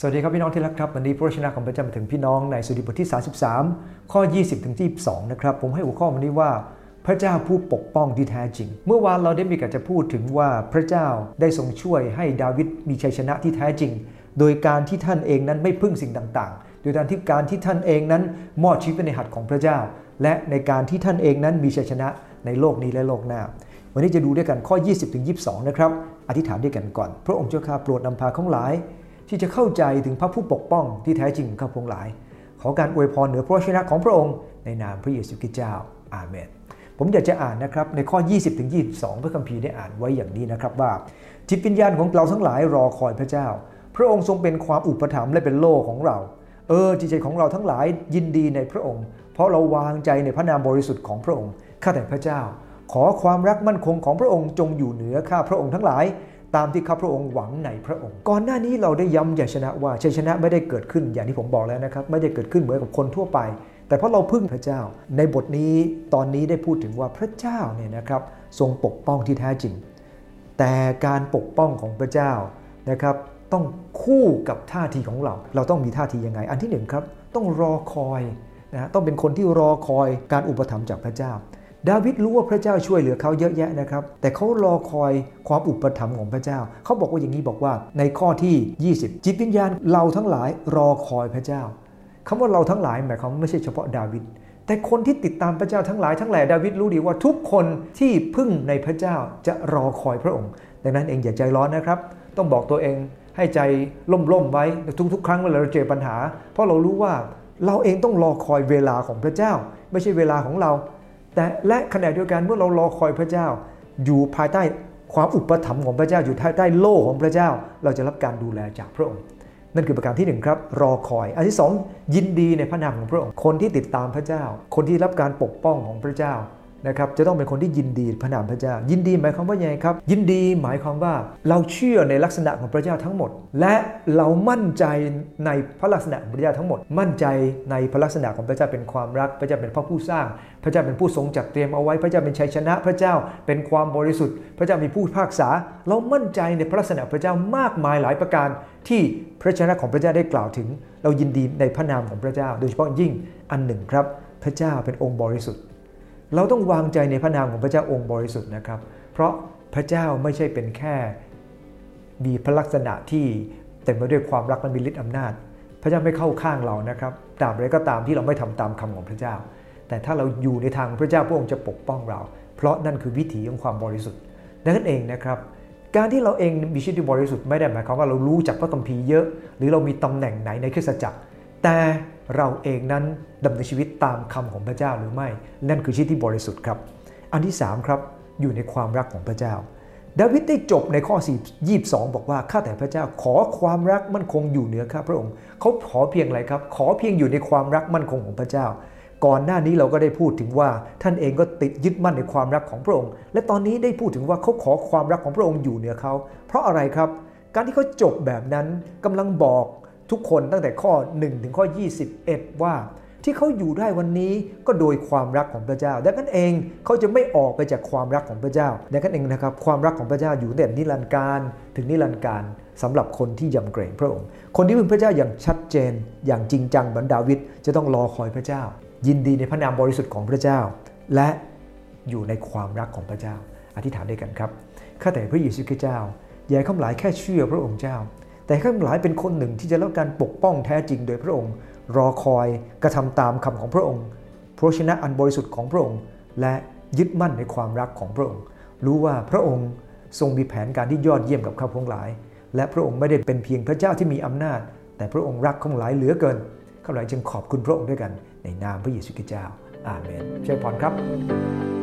สวัสดีครับพี่น้องที่รักครับ วันนี้พระชนะของพระเจ้ามาถึงพี่น้องในสุดีบทที่ 33 ข้อ 20 ถึง 22 นะครับ ผมให้หัวข้อวันนี้ว่า พระเจ้าผู้ปกป้องที่แท้จริง เมื่อวานเราได้มีการจะพูดถึงว่าพระเจ้าได้ทรงช่วยให้ดาวิดมีชัยชนะที่แท้จริง โดยการที่ท่านเองนั้นไม่พึ่งสิ่งต่างๆ โดยการที่การที่ท่านเองนั้นมอบชีวิตในหัตถ์ของพระเจ้า และในการที่ท่านเองนั้นมีชัยชนะในโลกนี้และโลกหน้าวันนี้จะดูด้วยกันข้อ 20ถึง22 นะครับอธิษฐานด้วยกันก่อน พระองค์เจ้าข้าโปรดนำพาของหลาย ที่จะเข้าใจถึงพระผู้ปกป้องที่แท้จริงของข้าพงหลาย ขอการอวยพรเหนือพระชนะของพระองค์ในนามพระเยซูคริสต์เจ้า อาเมน ผมอยากจะอ่านนะครับในข้อ 20ถึง22พระคัมภีร์ได้อ่านไว้อย่างนี้นะครับว่า จิตวิญญาณของเราทั้งหลายรอคอยพระเจ้า พระองค์ทรงเป็นความอุปถัมภ์และเป็นโล่ของเรา เออจิตใจของเราทั้งหลายยินดีในพระองค์ เพราะเราวางใจในพระนามบริสุทธิ์ของพระองค์ข้าแต่พระเจ้า ขอความรักมั่นคงของพระองค์จงอยู่เหนือข้าพระองค์ทั้งหลาย ตามที่ข้าพระองค์หวังในพระองค์ ก่อนหน้านี้เราได้ย้ำชัยชนะว่าชัยชนะไม่ได้เกิดขึ้นอย่างที่ผมบอกแล้วนะครับไม่ได้เกิดขึ้นเหมือนกับคนทั่วไป แต่เพราะเราพึ่งพระเจ้า ในบทนี้ตอนนี้ได้พูดถึงว่าพระเจ้าเนี่ยนะครับทรงปกป้องที่แท้จริง แต่การปกป้องของพระเจ้านะครับต้องคู่กับท่าทีของเรา เราต้องมีท่าทียังไง อันที่หนึ่งครับต้องรอคอยนะต้องเป็นคนที่รอคอยการอุปถัมภ์จากพระเจ้า ดาวิดรู้ว่าพระเจ้าช่วยเหลือเขาเยอะแยะนะครับ แต่เขารอคอยความอุปถัมภ์ของพระเจ้า เขาบอกว่าอย่างนี้บอกว่าในข้อที่ 20 จิตวิญญาณเราทั้งหลายรอคอยพระเจ้าคำว่าเราทั้งหลายหมายความไม่ใช่เฉพาะดาวิดแต่คนที่ติดตามพระเจ้าทั้งหลายทั้งแหล่ดาวิดรู้ดีว่าทุกคนที่พึ่งในพระเจ้าจะรอคอยพระองค์ ดังนั้นเองอย่าใจร้อนนะครับ ต้องบอกตัวเองให้ใจล่มๆไว้ทุกๆ ครั้งเวลาเราเจอปัญหา เพราะเรารู้ว่าเราเองต้องรอคอยเวลาของพระเจ้า ไม่ใช่เวลาของเรา แต่และขณะเดียวกันเมื่อเรารอคอยพระเจ้า อยู่ภายใต้ความอุปถัมภ์ของพระเจ้าอยู่ภายใต้โล่ของพระเจ้า เราจะรับการดูแลจากพระองค์ นั่นคือประการที่1ครับรอคอย อันที่ 2 ยินดีในพระนามของพระองค์คนที่ติดตามพระเจ้า คนที่รับการปกป้องของพระเจ้า นะครับจะต้องเป็นคนที่ยินดีพระนามพระเจ้า ยินดีหมายความว่ายังไงครับ ยินดีหมายความว่าเราเชื่อในลักษณะของพระเจ้าทั้งหมด และเรามั่นใจในพระลักษณะของพระเจ้าทั้งหมด มั่นใจในพระลักษณะของพระเจ้าเป็นความรัก พระเจ้าเป็นพระผู้สร้าง พระเจ้าเป็นผู้ทรงจัดเตรียมเอาไว้ พระเจ้าเป็นชัยชนะ พระเจ้าเป็นความบริสุทธิ์ พระเจ้ามีผู้พากษา เรามั่นใจในพระลักษณะพระเจ้ามากมายหลายประการที่พระชนะของพระเจ้าได้กล่าวถึง เรายินดีในพระนามของพระเจ้า โดยเฉพาะยิ่งอันหนึ่งครับ พระเจ้าเป็นองค์บริสุทธิ์ เราต้องวางใจในพระนามของพระเจ้าองค์บริสุทธิ์นะครับ เพราะพระเจ้าไม่ใช่เป็นแค่ มีพระลักษณะที่เต็มไปด้วยความรักและมีฤทธิ์อำนาจ พระเจ้าไม่เข้าข้างเรานะครับตราบใดก็ตามที่เราไม่ทำตามคำของพระเจ้า แต่ถ้าเราอยู่ในทางพระเจ้าพระองค์จะปกป้องเรา เพราะนั่นคือวิถีของความบริสุทธิ์ดังนั้นเองนะครับการที่เราเองมีชีวิตที่บริสุทธิ์ไม่ได้หมายความว่าเรารู้จักพระคัมภีร์เยอะ หรือเรามีตำแหน่งไหนในคริสตจักร แต่เราเองนั้นดำเนินชีวิตตามคำของพระเจ้าหรือไม่ นั่นคือชีวิตที่บริสุทธิ์ครับ อันที่3ครับอยู่ในความรักของพระเจ้า ดาวิดได้จบในข้อ22 บอกว่าข้าแต่พระเจ้าขอความรักมั่นคงอยู่เหนือข้าพระองค์เขาขอเพียงอะไรครับ ขอเพียงอยู่ในความรักมั่นคงของพระเจ้า ก่อนหน้านี้เราก็ได้พูดถึงว่าท่านเองก็ติดยึดมั่นในความรักของพระองค์ และตอนนี้ได้พูดถึงว่าเขาขอความรักของพระองค์อยู่เหนือเขา เพราะอะไรครับ การที่เขาจบแบบนั้นกำลังบอก ทุกคนตั้งแต่ข้อ 1 ถึงข้อ 21 ว่าที่เขาอยู่ได้วันนี้ก็โดยความรักของพระเจ้าดังนั้นเองเขาจะไม่ออกไปจากความรักของพระเจ้าดังนั้นเองนะครับความรักของพระเจ้าอยู่แต่นิรันดร์การถึงนิรันดร์การสำหรับคนที่ยำเกรงพระองค์ คนที่พึ่งพระเจ้าอย่างชัดเจน อย่างจริงจังเหมือนดาวิดจะต้องรอคอยพระเจ้า ยินดีในพระนามบริสุทธิ์ของพระเจ้า และอยู่ในความรักของพระเจ้า อธิษฐานด้วยกันครับข้าแต่พระเยซูคริสต์เจ้าอย่าให้ข้าหลายแค่เชื่อพระองค์เจ้า แต่ข้าหลายเป็นคนหนึ่งที่จะรับการปกป้องแท้จริงโดยพระองค์ รอคอยกระทำตามคำของพระองค์พระชนะอันบริสุทธิ์ของพระองค์ และยึดมั่นในความรักของพระองค์ รู้ว่าพระองค์ทรงมีแผนการที่ยอดเยี่ยมกับข้าพงหลาย และพระองค์ไม่ได้เป็นเพียงพระเจ้าที่มีอำนาจ แต่พระองค์รักข้าพงหลายเหลือเกินข้าพงหลายจึงขอบคุณพระองค์ด้วยกัน ในนามพระเยซูคริสต์เจ้าอาเมนเช่วยพรครับ